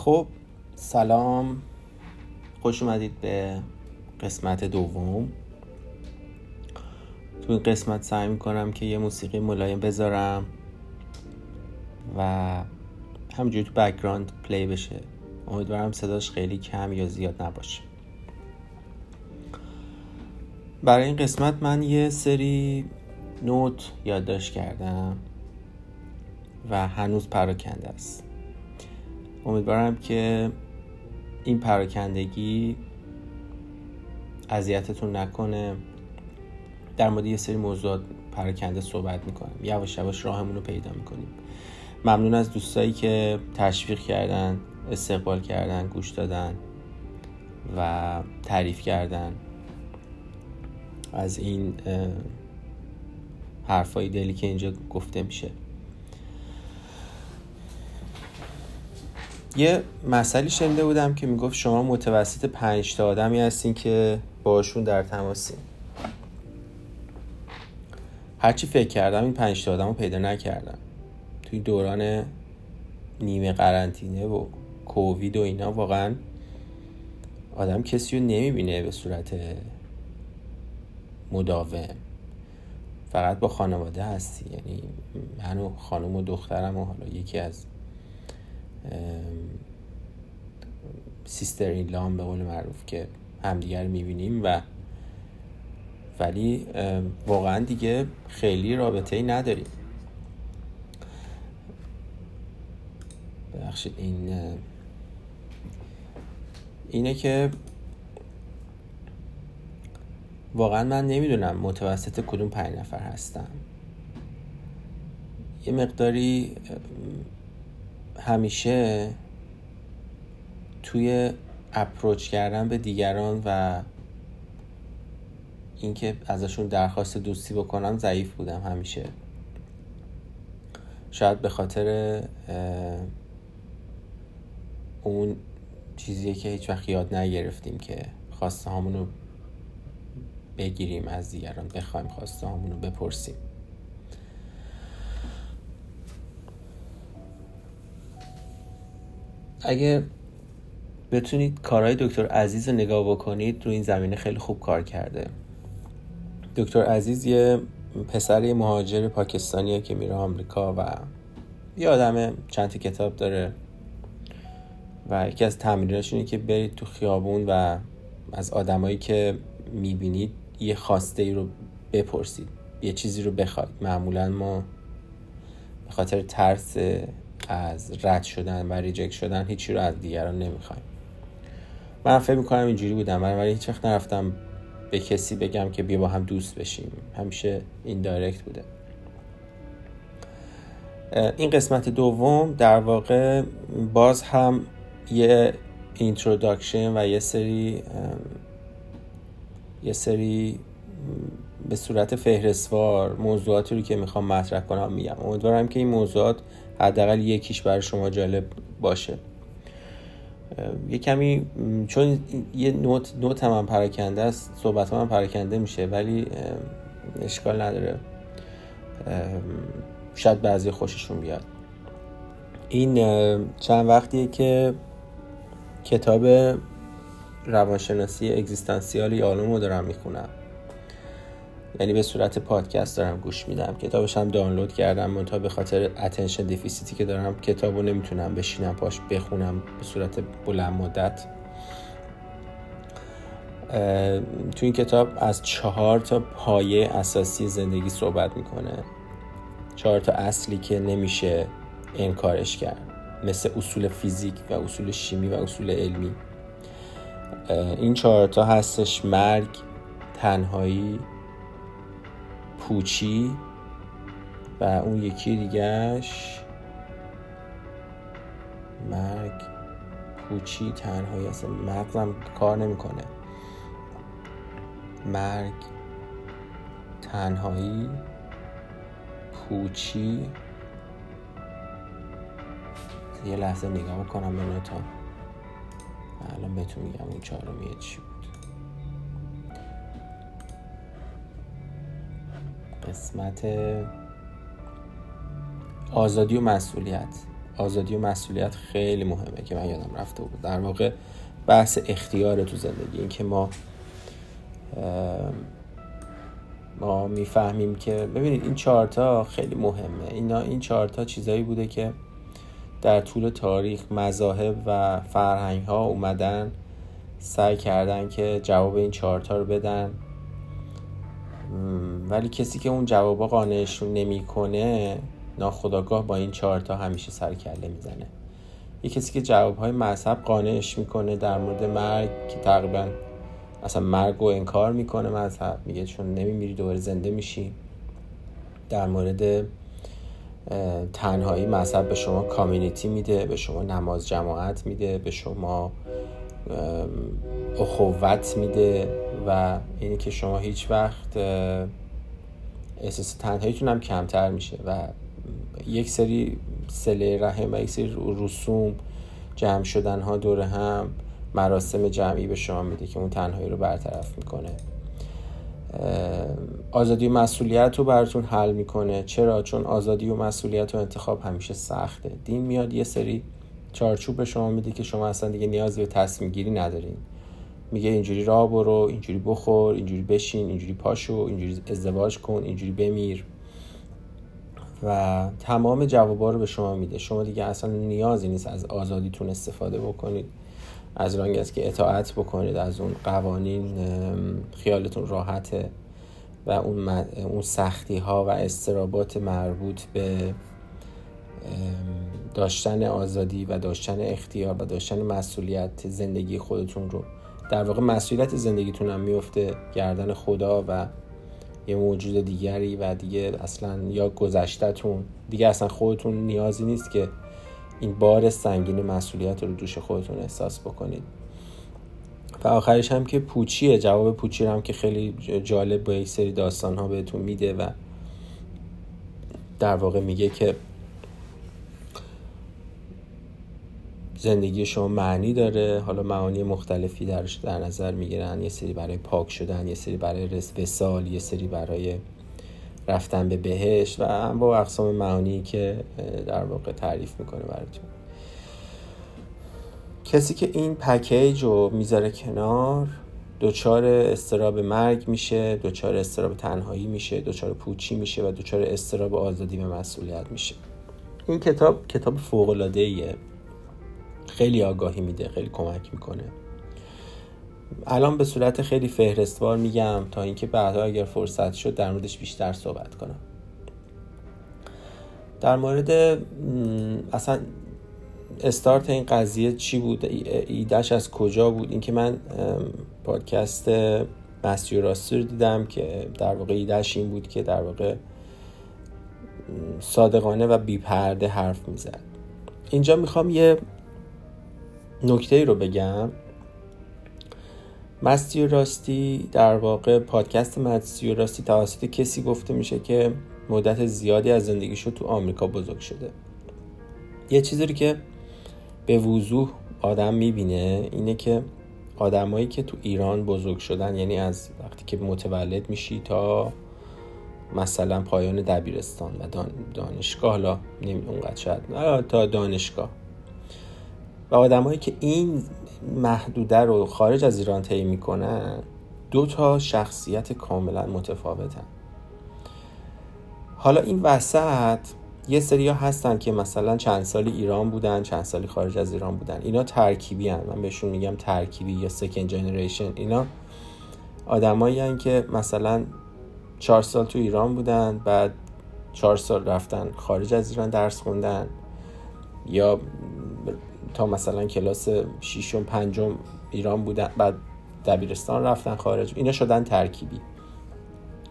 خب سلام. خوش اومدید به قسمت دوم. تو این قسمت سعی می‌کنم که یه موسیقی ملایم بذارم و همینجوری تو background play بشه. امیدوارم صداش خیلی کم یا زیاد نباشه. برای این قسمت من یه سری note یادداشت کردم و هنوز پراکنده است. امیدوارم که این پراکندگی اذیتتون نکنه. در مورد یه سری موضوعات پراکنده صحبت می‌کنم یواش یواش راهمون رو پیدا می‌کنیم. ممنون از دوستایی که تشویق کردن استقبال کردن گوش دادن و تعریف کردن. از این حرفای دلی که اینجا گفته میشه. یه مسئله شنیده بودم که می‌گفت شما متوسط پنج تا آدمی هستین که باشون در تماسین. هرچی فکر کردم این پنج تا آدم رو پیدا نکردم. توی دوران نیمه قرنطینه و کووید و اینا واقعا آدم کسی رو نمی‌بینه به صورت مداوم. فقط با خانواده هستی. یعنی من و خانم و دخترم و حالا یکی از سیستر این لام به قول معروف که همدیگر می‌بینیم و ولی واقعا دیگه خیلی رابطه ای نداریم. ببخشید این اینه که واقعا من نمی‌دونم متوسط کدوم پنج نفر هستم یه مقداری همیشه توی اپروچ کردن به دیگران و اینکه ازشون درخواست دوستی بکنم ضعیف بودم همیشه. شاید به خاطر اون چیزیه که هیچ وقت یاد نگرفتیم که خواسته رو بگیریم از دیگران بخوایم خواسته رو بپرسیم. اگه بتونید کارهای دکتر عزیز رو نگاه بکنید رو این زمینه خیلی خوب کار کرده. دکتر عزیز یه پسر مهاجر پاکستانیه که میره آمریکا و یه آدم چند کتاب داره. و یکی از تمریناش اینه که برید تو خیابون و از آدمایی که می‌بینید یه خواسته ای رو بپرسید. یه چیزی رو بخواید. معمولا ما به خاطر ترس از رد شدن و reject شدن هیچی رو از دیگران نمی‌خوایم. من فکر می‌کنم اینجوری بودم ولی هیچ وقت نرفتم به کسی بگم که بیا با هم دوست بشیم. همیشه این direct بوده این قسمت دوم در واقع باز هم یه introduction و یه سری یه سری به صورت فهرستوار موضوعاتی رو که می‌خوام مطرح کنم میگم. امیدوارم که این موضوعات حداقل یکیش برای شما جالب باشه. یه کمی چون یه note note هم, هم پراکنده است صحبت هم, پراکنده میشه ولی اشکال نداره. شاید بعضی خوششون بیاد. این چند وقتیه که کتاب روانشناسی اگزیستانسیال یالومو دارم می‌خونم. یعنی به صورت پادکست دارم گوش میدم. کتابش هم دانلود کردم منتها به خاطر attention deficit ی که دارم کتابو نمی‌تونم بشینم پاش بخونم به صورت بلند مدت. تو این کتاب از چهار تا پایه اساسی زندگی صحبت می‌کنه. چهار تا اصلی که نمیشه انکارش کرد. مثل اصول فیزیک و اصول شیمی و اصول علمی. این چهار تا هستش مرگ تنهایی پوچی و اون یکی دیگهش مرگ. پوچی تنهایی اصلا مغزم کار نمی‌کنه. مرگ تنهایی. پوچی یه لحظه نگاه کنم به تا. الان بهتون میگم اون چهارمیه چی قسمت آزادی و مسئولیت. آزادی و مسئولیت خیلی مهمه که من یادم رفته بود. در واقع بحث اختیار تو زندگی این که ما ما می‌فهمیم که ببینید این چهارتا خیلی مهمه. اینا این چهارتا چیزایی بوده که در طول تاریخ مذاهب و فرهنگ ها اومدن سعی کردن که جواب این چهارتا رو بدن. ولی کسی که اون جوابا قانعشون نمی‌کنه ناخداگاه با این چهارتا همیشه سر کله می‌زنه. یه کسی که جوابهای مذهب قانعش می‌کنه در مورد مرگ که تقریبا اصلا مرگ رو انکار می‌کنه مذهب میگه چون نمیمیری دوباره زنده میشی. در مورد تنهایی مذهب به شما کامیونیتی میده به شما نماز جماعت میده به شما اخوت میده و اینی که شما هیچ وقت احساس تنهاییتون هم کمتر میشه و یک سری سله رحم و یک سری رسوم جمع شدن ها دور هم مراسم جمعی به شما میده که اون تنهایی رو برطرف می‌کنه. آزادی و مسئولیت رو براتون حل می‌کنه. چرا؟ چون آزادی و مسئولیت و انتخاب همیشه سخته. دین میاد یه سری چارچوب به شما میده که شما اصلا دیگه نیازی به تصمیم گیری ندارین. میگه اینجوری راه برو اینجوری بخور اینجوری بشین اینجوری پاشو اینجوری ازدواج کن اینجوری بمیر. و تمام جوابا رو به شما میده. شما دیگه اصلا نیازی نیست از آزادیتون استفاده بکنید. از رنگ است که اطاعت بکنید از اون قوانین خیالتون راحته و اون, اون سختی ها و استرابات مربوط به داشتن آزادی و داشتن اختیار و داشتن مسئولیت زندگی خودتون رو در واقع مسئولیت زندگیتون هم میفته گردن خدا و یه موجود دیگری و دیگه اصلا یا گذشتهتون. دیگه اصلا خودتون نیازی نیست که این بار سنگین مسئولیت رو دوش خودتون احساس بکنید. و آخرش هم که پوچیه. جواب پوچی هم که خیلی جالب با یک سری داستان ها بهتون میده و در واقع میگه که زندگی شما معنی داره. حالا معانی مختلفی درش در نظر می‌گیرن. یه سری برای پاک شدن یه سری برای وسال یه سری برای رفتن به بهشت و با اقسام معانی که در واقع تعریف می‌کنه براتون. کسی که این پکیج رو می‌ذاره کنار دچار استراب مرگ میشه دچار استراب تنهایی میشه دچار پوچی میشه و دچار استراب آزادی و مسئولیت میشه. این کتاب کتاب فوق العاده ایه خیلی آگاهی میده خیلی کمک می‌کنه. الان به صورت خیلی فهرستوار میگم تا اینکه بعدها اگر فرصت شد در موردش بیشتر صحبت کنم. در مورد اصلا استارت این قضیه چی بود؟ ایدهش از کجا بود؟ اینکه من پادکست مسیو راستی رو دیدم که در واقع ایدهش این بود که در واقع صادقانه و بیپرده حرف می‌زد. اینجا می‌خوام یه نکته رو بگم. مستی و راستی در واقع پادکست مستی و راستی توسط کسی گفته میشه که مدت زیادی از زندگیشو تو آمریکا بزرگ شده. یه چیزی رو که به وضوح آدم می‌بینه اینه که آدمایی که تو ایران بزرگ شدن یعنی از وقتی که متولد میشی تا مثلا پایان دبیرستان و دانشگاه حالا اونقدر شاید تا دانشگاه. و آدمایی که این محدوده رو خارج از ایران طی می‌کنن دو تا شخصیت کاملا متفاوتن. حالا این وسط یه سریا هستن که مثلا چند سالی ایران بودن چند سالی خارج از ایران بودن. اینا ترکیبی هن. من بهشون میگم ترکیبی یا سکن جنریشن اینا آدمایی که مثلا چهار سال تو ایران بودن بعد چهار سال رفتن خارج از ایران درس خوندن یا تا مثلا کلاس ششم پنجم ایران بودن بعد دبیرستان رفتن خارج. اینا شدن ترکیبی.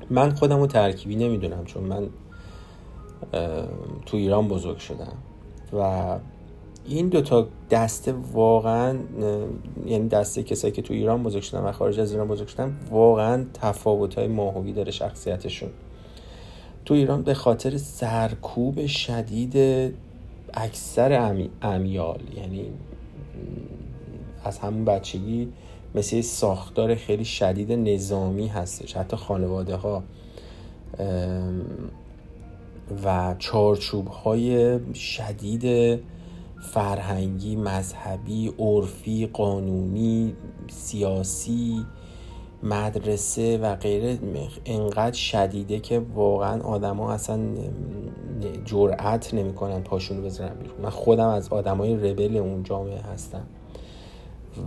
من خودم رو ترکیبی نمی‌دونم چون من تو ایران بزرگ شدم. و این دوتا دسته واقعا یعنی دسته کسایی که تو ایران بزرگ شدن و خارج از ایران بزرگ شدن واقعا تفاوت های ماهوی داره شخصیتشون. تو ایران به خاطر سرکوب شدید اکثر امیال یعنی از همون بچگی مثل ساختار خیلی شدید نظامی هستش حتی خانواده ها و چارچوب های شدید فرهنگی مذهبی عرفی قانونی سیاسی مدرسه و غیره انقدر شدیده که واقعا آدما اصلا جرأت نمی‌کنن پاشونو بزنن بیرون. من خودم از آدمای ربل اون جامعه هستم.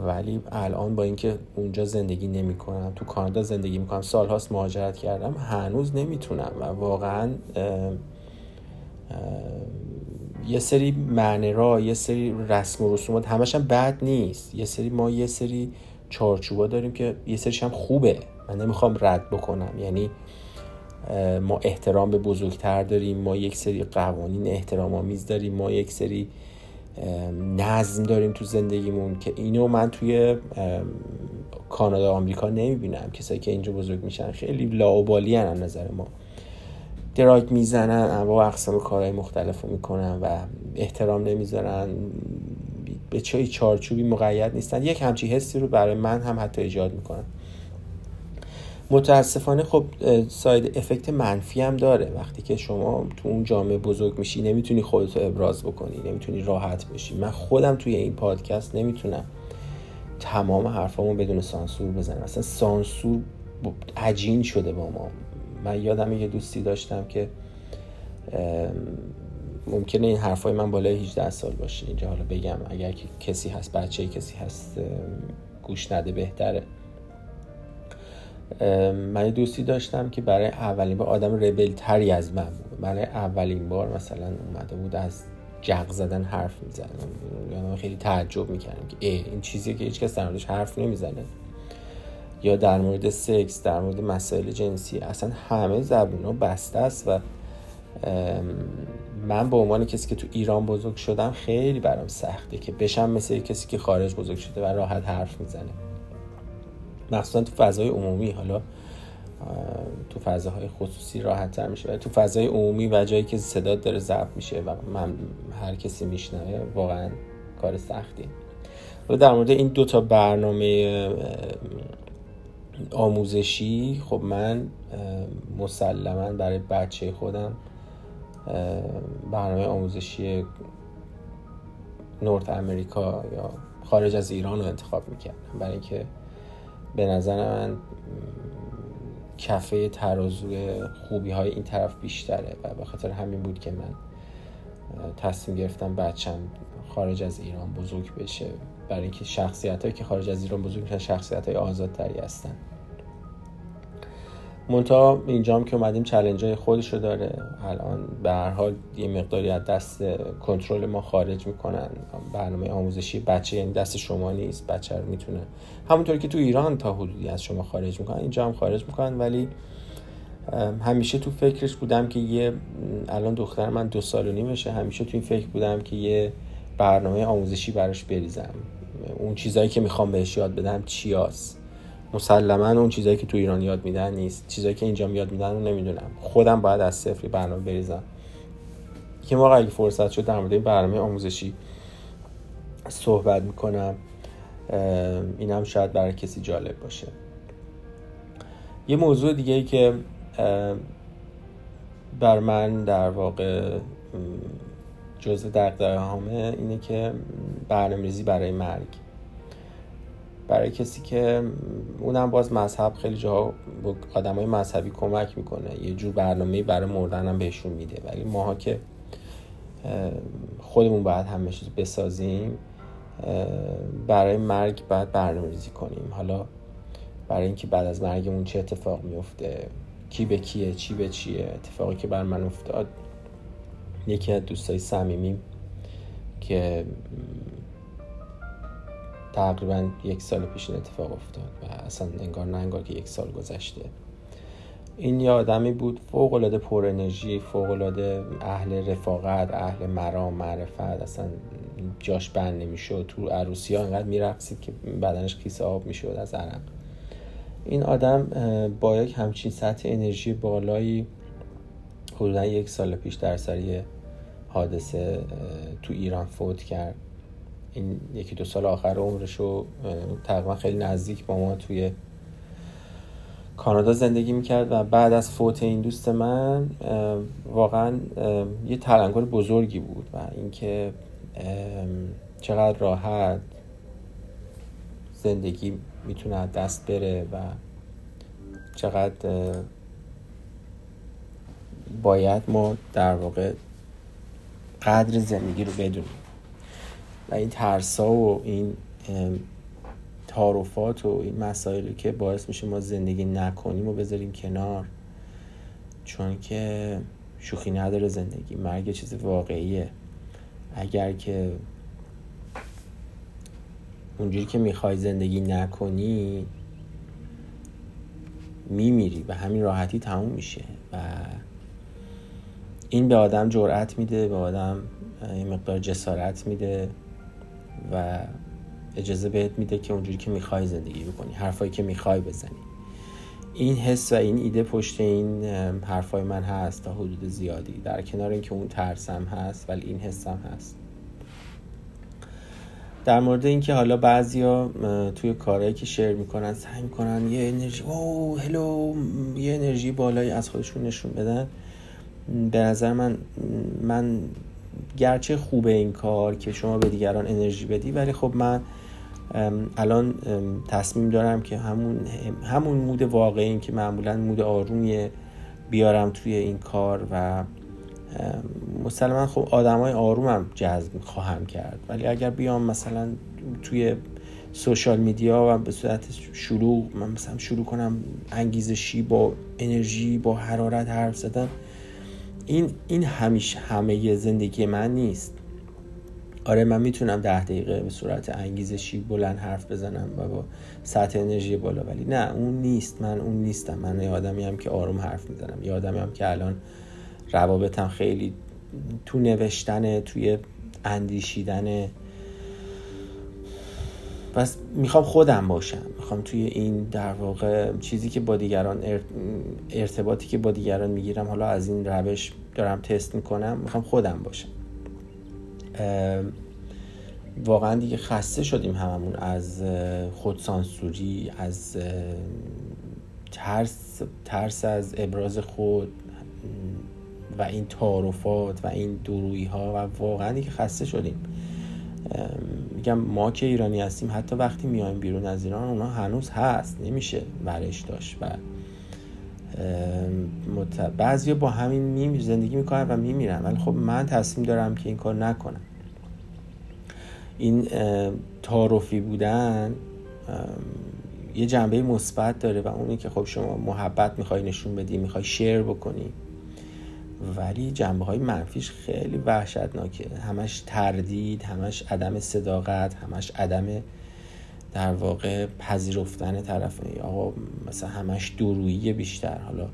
ولی الان با اینکه اونجا زندگی نمی‌کنم تو کانادا زندگی می‌کنم سالهاست مهاجرت کردم هنوز نمی‌تونم و واقعا یه سری معنی را یه سری رسم و رسومات همش هم بد نیست. یه سری ما یه سری چارچوبا داریم که یه سریش هم خوبه. من نمی‌خوام رد بکنم. یعنی ما احترام به بزرگتر داریم ما یک سری قوانین احترام آمیز داریم ما یک سری نظم داریم تو زندگیمون که اینو من توی کانادا آمریکا نمی‌بینم. کسایی که اینجا بزرگ میشن خیلی لاوبالی هن نظر ما. دراگ می‌زنن انواع اقسام کارهای مختلف رو می‌کنن و احترام نمی‌ذارن. به چه چارچوبی مقید نیستن. یک همچی حسی رو برای من هم حتی ایجاد می‌کنن. متاسفانه خب ساید افکت منفی هم داره. وقتی که شما تو اون جامعه بزرگ میشی نمی‌تونی خودتو ابراز بکنی نمی‌تونی راحت بشی. من خودم توی این پادکست نمی‌تونم تمام حرفامو بدون سانسور بزنم. اصلا سانسور عجین شده با ما. من یادم یه دوستی داشتم که ممکنه این حرفای من بالای 18 سال باشه. اینجا حالا بگم اگر کسی هست بچه کسی هست گوش نده بهتره. من دوستی داشتم که برای اولین بار آدم ربل تری از من بود. برای اولین بار مثلا اومده بود از جغ زدن حرف می‌زنم یا خیلی تعجب می‌کردم که ای این چیزی که هیچ کس در موردش حرف نمی‌زنه. یا در مورد سکس در مورد مسائل جنسی. اصلا همه زبون ها بسته است و من به عنوان کسی که تو ایران بزرگ شدم خیلی برام سخته که بشم مثل کسی که خارج بزرگ شده و راحت حرف می‌زنه. مخصوصا تو فضای عمومی حالا تو فضاهای خصوصی راحت تر میشه ولی تو فضای عمومی و جایی که صدا داره ضبط میشه و من هر کسی میشنوه واقعا کار سختی. و در مورد این دوتا برنامه آموزشی خب من مسلما برای بچه خودم برنامه آموزشی نورت امریکا یا خارج از ایران رو انتخاب می‌کردم. برای اینکه به نظر من کفه ترازوی خوبی های این طرف بیشتره و به خاطر همین بود که من تصمیم گرفتم بچم خارج از ایران بزرگ بشه. برای اینکه شخصیت هایی که خارج از ایران بزرگ میشن شخصیت های آزادتری هستن. منتها اینجام که اومدیم چلنج های خودشو داره. الان به هر حال یه مقداری از دست کنترل ما خارج می‌کنن. برنامه آموزشی بچه یعنی دست شما نیست بچه رو می‌تونه. همونطور که تو ایران تا حدودی از شما خارج می‌کنن اینجا هم خارج می‌کنن. ولی همیشه تو فکرش بودم که یه الان دختر من دو سال و نیمشه همیشه تو این فکر بودم که یه برنامه آموزشی براش بریزم. اون چیزایی که می‌خوام بهش یاد بدم چیاست؟ مسلما اون چیزایی که تو ایران یاد میدن نیست. چیزایی که اینجا یاد میدن رو نمی‌دونم. خودم باید از صفری برنامه بریزم. که موقع اگه فرصت شد در مورد برنامه آموزشی صحبت می‌کنم. اینم شاید برای کسی جالب باشه. یه موضوع دیگه ای که بر من در واقع جزء دقدقه همه اینه که برنامه‌ریزی برای مرگ. برای کسی که اونم باز مذهب خیلی جاها آدم های مذهبی کمک می‌کنه. یه جور برنامه برای مردن هم بهشون میده. ولی ماها که خودمون باید همه چیز بسازیم برای مرگ باید برنامه ریزی کنیم. حالا برای اینکه بعد از مرگمون چه اتفاق میفته کی به کیه چی به چیه اتفاقی که بر من افتاد. یکی از دوستای صمیمیم که تقریبا یک سال پیش این اتفاق افتاد و اصلا انگار نه انگار که یک سال گذشته. این یه آدمی بود فوق العاده پر انرژی فوق العاده اهل رفاقت اهل مرام معرفت اصلا جاش بند نمی‌شد. تو عروسی ها انقدر میرقصید که بدنش کیسه آب می‌شد از عرق. این آدم با یک همچین سطح انرژی بالایی حدودا یک سال پیش در سری حادثه تو ایران فوت کرد. این یکی دو سال آخر عمرش رو تقریبا خیلی نزدیک با ما توی کانادا زندگی می‌کرد و بعد از فوت این دوست من واقعا یه تلنگر بزرگی بود و اینکه چقدر راحت زندگی می‌تونه دست بره و چقدر باید ما در واقع قدر زندگی رو بدونیم. و این ترسا و این تعارفات و این مسائلی که باعث میشه ما زندگی نکنیم و بذاریم کنار. چون که شوخی نداره زندگی مرگ چیز واقعیه. اگر که اونجوری که می‌خوای زندگی نکنی میمیری و همین راحتی تموم میشه و این به آدم جرأت میده به آدم یه مقدار جسارت میده. و اجازه بهت میده که اونجوری که می‌خوای زندگی بکنی حرفایی که می‌خوای بزنی. این حس و این ایده پشت این حرفای من هست تا حدود زیادی. در کنار اینکه اون ترسم هست ولی این حسم هست. در مورد اینکه حالا بعضیا توی کارهایی که شیر می‌کنن سعی می‌کنن یه انرژی او هلو یه انرژی بالایی از خودشون نشون بدن. به نظر من من گرچه خوبه این کار که شما به دیگران انرژی بدی ولی خب من الان تصمیم دارم که همون همون مود واقعی این که معمولا مود آرومیه بیارم توی این کار و مسلما خب آدمای آرومم جذب خواهم کرد. ولی اگر بیام مثلا توی سوشال میدیا و به صورت شروع من مثلا شروع کنم انگیزشی با انرژی با حرارت حرف زدن این این همیشه همه زندگی من نیست. آره من می‌تونم ده دقیقه به صورت انگیزشی بلند حرف بزنم و با سطح انرژی بالا ولی نه اون نیست. من اون نیستم. من یه آدمی هم که آروم حرف می‌زنم. یه آدمی هم که الان روابطم خیلی تو نوشتن توی اندیشیدن پس می‌خوام خودم باشم. می‌خوام توی این در واقع چیزی که با دیگران ارتباطی که با دیگران می‌گیرم حالا از این روش دارم تست می‌کنم می‌خوام خودم باشم. واقعا دیگه خسته شدیم هممون از خودسانسوری از ترس ترس از ابراز خود و این تعارفات و این درویی ها و واقعا دیگه خسته شدیم. میگم ما که ایرانی هستیم حتی وقتی میایم بیرون از ایران اونا هنوز هست نمیشه ورش داشت. و مت... بعضی با همین میم زندگی می‌کنن و میمیرن. ولی خب من تصمیم دارم که این کار نکنم. این تعارفی بودن یه جنبه مثبت داره و اونی که خب شما محبت می‌خوای نشون بدی می‌خوای شیر بکنی. ولی جنبه های منفیش خیلی وحشتناکه. همش تردید همش عدم صداقت همش عدم در واقع پذیرفتن طرف آقا مثلا همش دورویی بیشتر. حالا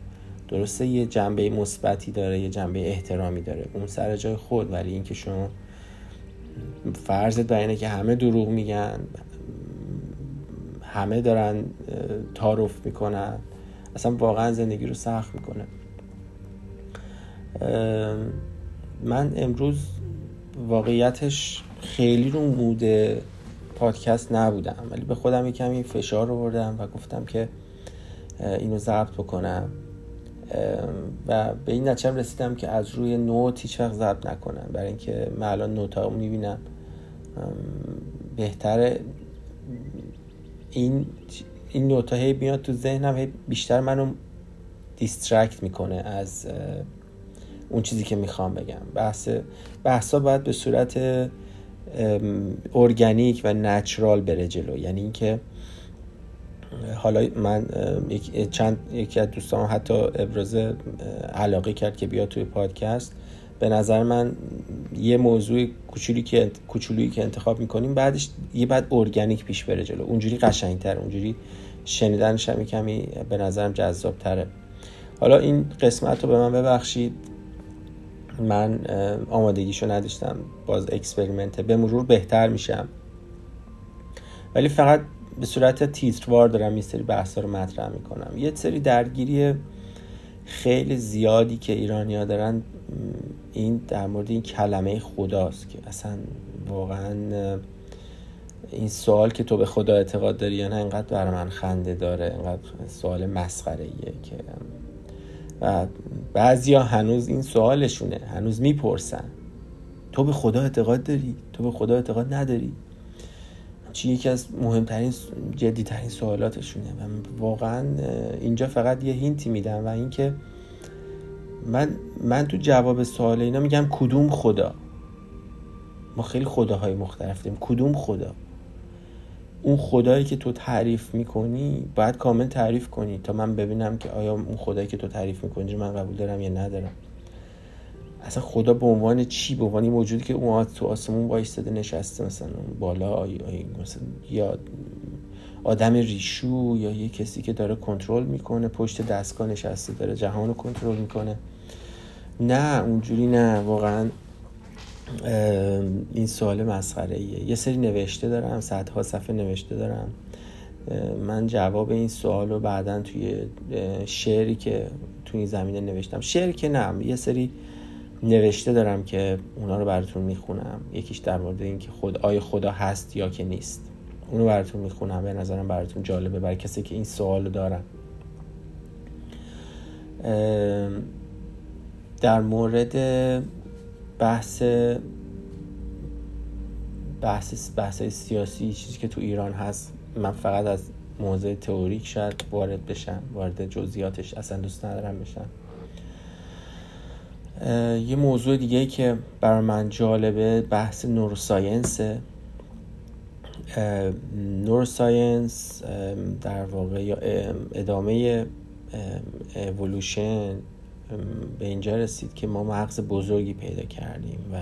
درسته یه جنبه مثبتی داره یه جنبه احترامی داره. اون سر جای خود. ولی اینکه شما فرضت بر اینه که همه دروغ میگن همه دارن تعارف می‌کنن اصلا واقعا زندگی رو سخت می‌کنه. من امروز واقعیتش خیلی رو مود پادکست نبودم ولی به خودم یه کمی فشار رو بردم و گفتم که اینو ضبط بکنم. و به این نتیجه رسیدم که از روی نوت هیچ وقت ضبط نکنم. برای اینکه من الان نوت ها می‌بینم بهتره این این note هی بیاد تو ذهنم بیشتر منو distract می‌کنه از اون چیزی که می‌خوام بگم. بحث بحثا باید به صورت ارگانیک و natural بره جلو. یعنی اینکه حالا من چند یکی از دوستان حتی ابراز علاقه کرد که بیا توی پادکست. به نظر من یه موضوع کوچولی که کوچولویی که انتخاب می‌کنیم بعدش یه بعد ارگانیک پیش بره جلو. اونجوری قشنگتر اونجوری شنیدنش هم کمی به نظرم جذاب تره حالا این قسمت رو به من ببخشید. من آمادگیشو نداشتم. باز اکسپریمنته. به مرور بهتر میشم. ولی فقط به صورت تیتروار دارم یه سری بحثا رو مطرح می‌کنم. یه سری درگیری خیلی زیادی که ایرانیا دارن این در مورد این کلمه خداست که اصلا واقعا این سوال که تو به خدا اعتقاد داری یا نه اینقدر برای من خنده داره. اینقدر سوال مسخره ایه که و بعضیا هنوز این سوالشونه هنوز می‌پرسن. تو به خدا اعتقاد داری؟ تو به خدا اعتقاد نداری؟ چی یکی از مهمترین جدیترین سوالاتشونه. و واقعا اینجا فقط یه هینتی میدم و اینکه من من تو جواب سوال اینا میگم کدوم خدا؟ ما خیلی خداهای مختلف داریم کدوم خدا؟ اون خدایی که تو تعریف می‌کنی باید کامل تعریف کنی تا من ببینم که آیا اون خدایی که تو تعریف می‌کنی من قبول دارم یا ندارم. اصلا خدا به عنوان چی؟ به عنوان موجودی که اون تو آسمون وایستاده نشسته مثلا بالا آی مثلا یا آدم ریشو یا یه کسی که داره کنترل می‌کنه پشت دستگاه نشسته داره جهان رو کنترل می‌کنه. نه اونجوری نه. واقعا این سوال مسخره ایه یه سری نوشته دارم صدها صفحه نوشته دارم. من جواب این سوال رو بعدا توی شعری که توی این زمینه نوشتم. شعر که نه یه سری نوشته دارم که اونا رو براتون می‌خونم. یکیش در مورد اینکه خود آیا خدا هست یا که نیست. اونو براتون می‌خونم. به نظرم براتون جالبه. برای کسی که این سوال رو دارم در مورد بحث بحث بحث سیاسی چیزی که تو ایران هست. من فقط از موضوع تئوریک شاید وارد بشم وارد جزئیاتش اصلا دوست ندارم بشم. یه موضوع دیگه که برای من جالبه بحث نوروساینس نوروساینس در واقع یا ادامه اولوشن به اینجا رسید که ما مغز بزرگی پیدا کردیم و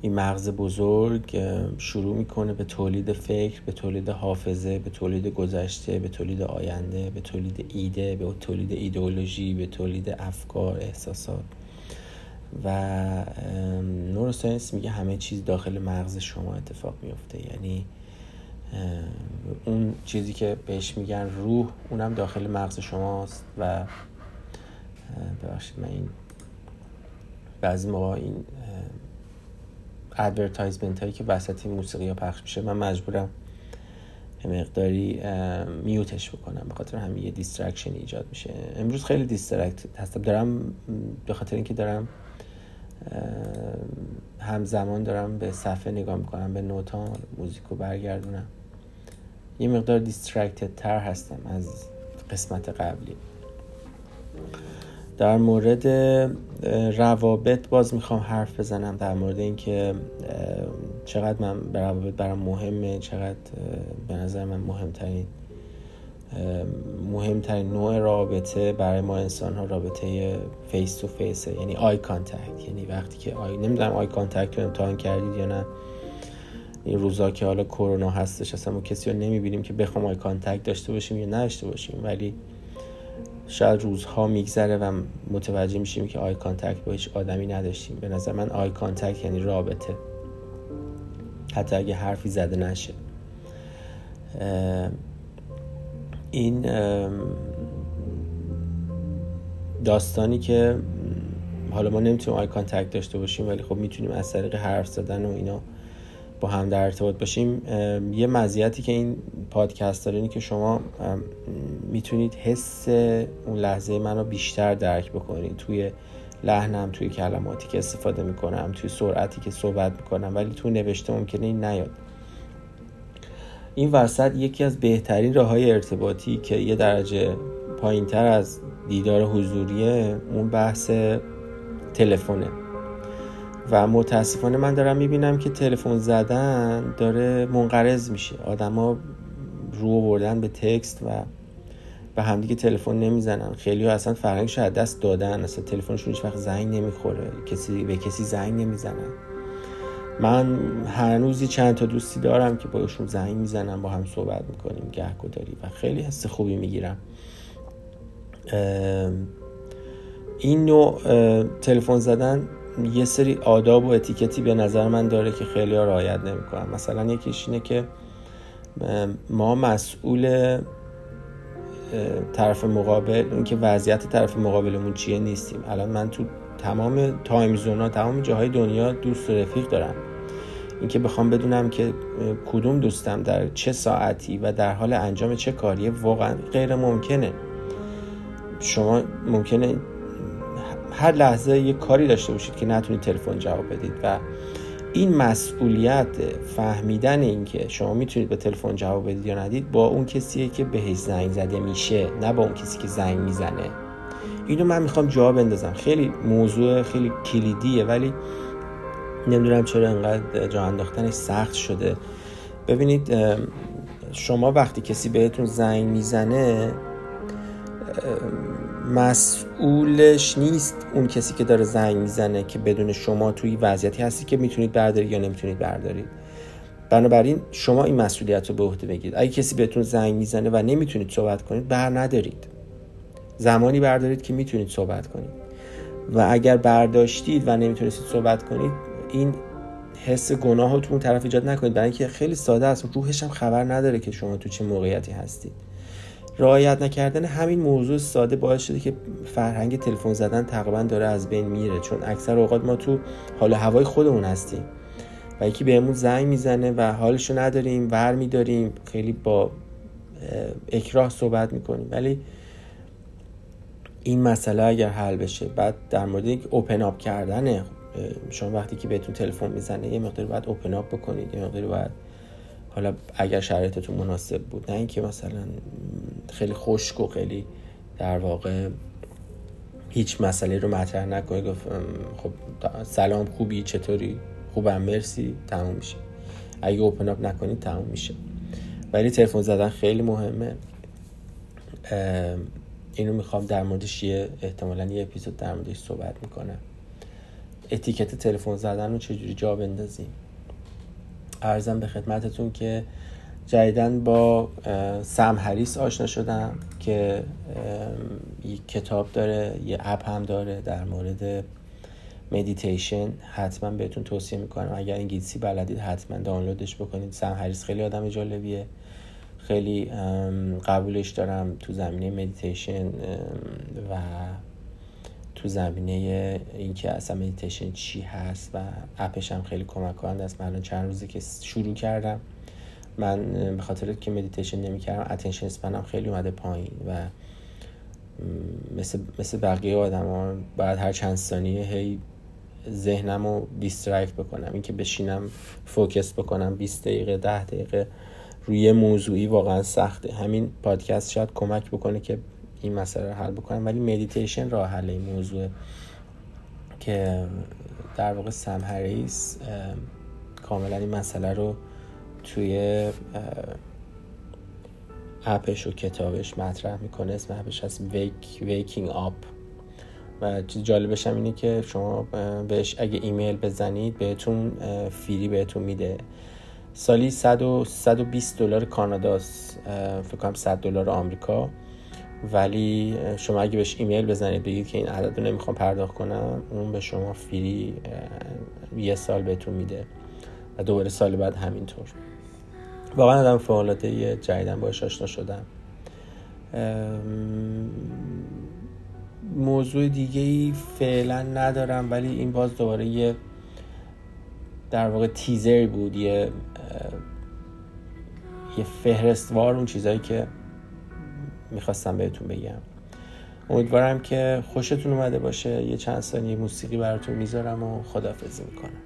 این مغز بزرگ شروع می‌کنه به تولید فکر به تولید حافظه به تولید گذشته به تولید آینده به تولید ایده به تولید ایدئولوژی به تولید افکار احساسات. و neuroscience میگه همه چیز داخل مغز شما اتفاق میفته یعنی اون چیزی که بهش میگن روح اونم داخل مغز شماست و ببخشید من این بعضی موقع این advertisement هایی که وسط موسیقی ها پخش میشه من مجبورم مقداری mute ش بکنم. به خاطر همین یه distraction ایجاد میشه. امروز خیلی distract هستم. دارم به خاطر اینکه دارم همزمان دارم به صفحه نگاه می‌کنم به نوتان موزیکو برگردونم. یه مقدار دیسترکتد تر هستم از قسمت قبلی. در مورد روابط باز می‌خوام حرف بزنم در مورد اینکه چقدر من به روابط برام مهمه چقدر به نظر من مهمترین مهمترین نوع رابطه برای ما انسان ها رابطه face to face یعنی eye contact یعنی وقتی که eye نمی‌دونم eye contact رو امتحان کردید یا نه. این روزا که حالا کرونا هستش اصلا ما کسی رو نمی‌بینیم که بخوام eye contact داشته باشیم یا نداشته باشیم. ولی شاید روزها میگذره و متوجه میشیم که eye contact با هیچ آدمی نداشتیم. به نظر من eye contact یعنی رابطه. حتی اگه حرفی زده نشه. این داستانی که حالا ما نمی‌تونیم eye contact داشته باشیم ولی خب می‌تونیم از طریق حرف زدن و اینا با هم در ارتباط باشیم. یه مزیتی که این پادکست داره اینه که شما می‌تونید حس اون لحظه منو بیشتر درک بکنید. توی لحنم توی کلماتی که استفاده می‌کنم توی سرعتی که صحبت می‌کنم ولی توی نوشته ممکنه این نیاد. این وسط یکی از بهترین راه های ارتباطی که یه درجه پایین تر از دیدار حضوریه اون بحث تلفنه. و متاسفانه من دارم می‌بینم که تلفن زدن داره منقرض میشه. آدما رو بردن به تکست و به همدیگه تلفن نمی‌زنن. خیلی ها اصلا فرهنگش از دست دادن. اصلا تلفنشون هیچ وقت زنگ نمی‌خوره. کسی به کسی زنگ نمی‌زنن. من هنوزی چند تا دوستی دارم که باشون زنگ می‌زنم با هم صحبت می‌کنیم گهگداری و خیلی حس خوبی می‌گیرم. این نوع تلفن زدن یه سری آداب و اتیکتی به نظر من داره که خیلی ها رعایت نمی‌کنن. مثلا یکیش اینه که ما مسئول طرف مقابل اون که وضعیت طرف مقابلمون چیه نیستیم. الان من تو تمام تایم زونا تمام جاهای دنیا دوست و رفیق دارم. اینکه بخوام بدونم که کدوم دوستم در چه ساعتی و در حال انجام چه کاریه واقعا غیر ممکنه. شما ممکنه هر لحظه یه کاری داشته باشید که نتونید تلفن جواب بدید و این مسئولیت فهمیدن اینکه شما می‌تونید به تلفن جواب بدید یا ندید با اون کسیه که بهش زنگ زده میشه نه با اون کسی که زنگ می‌زنه. اینو من می‌خوام جواب بندازم. خیلی موضوع خیلی کلیدیه ولی نمی‌دونم چرا انقدر جا انداختنش سخت شده. ببینید شما وقتی کسی بهتون زنگ می‌زنه مسئولش نیست اون کسی که داره زنگ می‌زنه که بدون شما توی وضعیتی هستی که می‌تونید بردارید یا نمی‌تونید بردارید. بنابراین شما این مسئولیت رو به عهده بگیرید. اگه کسی بهتون زنگ می‌زنه و نمی‌تونید صحبت کنید بر ندارید. زمانی بردارید که می‌تونید صحبت کنید. و اگر برداشتید و نمی‌تونستید صحبت کنید این حس گناه رو تو اون طرف ایجاد نکنید. برای اینکه خیلی ساده است. روحش هم خبر نداره که شما تو چه موقعیتی هستید. رعایت نکردن همین موضوع ساده باعث شده که فرهنگ تلفن زدن تقریبا داره از بین میره. چون اکثر اوقات ما تو حال هوای خودمون هستیم. و یکی بهمون زنگ می‌زنه و حالشو نداریم ور میداریم. خیلی با اکراه صحبت می‌کنیم. ولی این مسئله اگر حل بشه بعد در مورد یک اوپن اپ کردن شما وقتی که بهتون تلفن می‌زنه یه مقداری باید اوپن اپ بکنید یه مقداری باید حالا اگر شرایطتون مناسب بود نه اینکه مثلا خیلی خشک و خیلی در واقع هیچ مسئله رو مطرح نکنید گفت خب سلام خوبی؟ چطوری؟ خوبم؟ مرسی تموم میشه. اگه اوپن اپ نکنید تموم میشه. ولی تلفن زدن خیلی مهمه. اینو می‌خوام در موردش یه احتمالا یه اپیزود در موردش صحبت می‌کنم. اتیکت تلفن زدن رو چجوری جا بندازیم؟ ارزم به خدمتتون که جدیدن با سم هریس آشنا شدم که یک کتاب داره یه اپ هم داره در مورد مدیتیشن حتما بهتون توصیه می‌کنم. اگر انگلیسی بلدید حتما دانلودش بکنید. سم هریس خیلی آدم جالبیه. خیلی قبولش دارم تو زمینه مدیتیشن و تو زمینه اینکه اصلا مدیتیشن چی هست و app ش هم خیلی کمک کننده است. من چند روزی که شروع کردم. من به خاطر که مدیتیشن نمی‌کردم attention span م خیلی اومده پایین و مثل, مثل بقیه آدم ها بعد هر چند ثانیه هی ذهنم رو distract بکنم. اینکه بشینم focus بکنم 20 دقیقه 10 دقیقه روی موضوعی واقعا سخته. همین پادکست شاید کمک بکنه که این مسئله رو حل بکنم. ولی مدیتیشن راه حل این موضوع که در واقع سم هریس کاملا این مسئله رو توی appش و کتابش مطرح می‌کنه. اسم appش هست ویک Waking Up و چیز جالبش هم اینه که شما بهش اگه ایمیل بزنید بهتون free ای بهتون میده. سالی 100 120 دلار کاناداست فکر کنم 100 دلار آمریکا. ولی شما اگه بهش ایمیل بزنید بگید که این عدد رو نمی‌خوام پرداخت کنم اون به شما free یه سال بهتون میده و دوباره سال بعد همینطور. واقعا آدم فعالاته جدیدن باش آشنا شدم. موضوع دیگه ای فعلا ندارم ولی این باز دوباره یه در واقع تیزر بود یه یه فهرستوار اون چیزایی که می‌خواستم بهتون بگم. امیدوارم که خوشتون اومده باشه. یه چند ثانیه موسیقی براتون می‌ذارم و خدافزی می‌کنم.